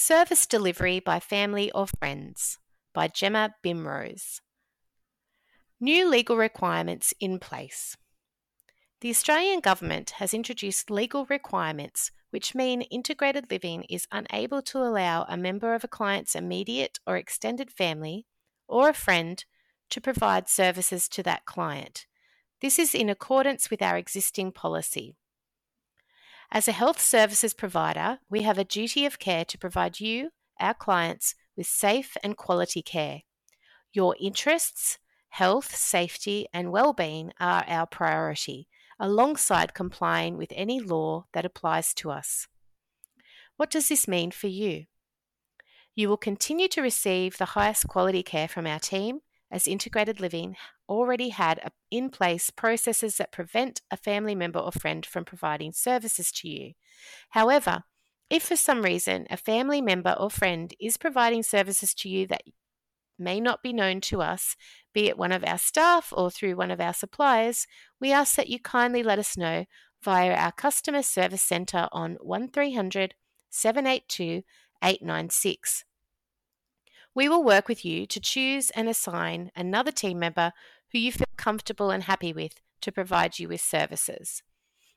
Service Delivery by Family or Friends by Gemma Bimrose. New legal requirements in place. The Australian Government has introduced legal requirements which mean integrated living is unable to allow a member of a client's immediate or extended family or a friend to provide services to that client. This is in accordance with our existing policy. As a health services provider, we have a duty of care to provide you, our clients, with safe and quality care. Your interests, health, safety, and well-being are our priority, alongside complying with any law that applies to us. What does this mean for you? You will continue to receive the highest quality care from our team as integrated living already had in place processes that prevent a family member or friend from providing services to you. However, if for some reason a family member or friend is providing services to you that may not be known to us, be it one of our staff or through one of our suppliers, we ask that you kindly let us know via our customer service centre on 1300 782 896. We will work with you to choose and assign another team member who you feel comfortable and happy with to provide you with services.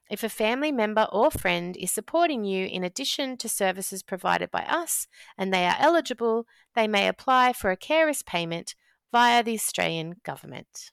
If a family member or friend is supporting you in addition to services provided by us and they are eligible, they may apply for a carers payment via the Australian Government.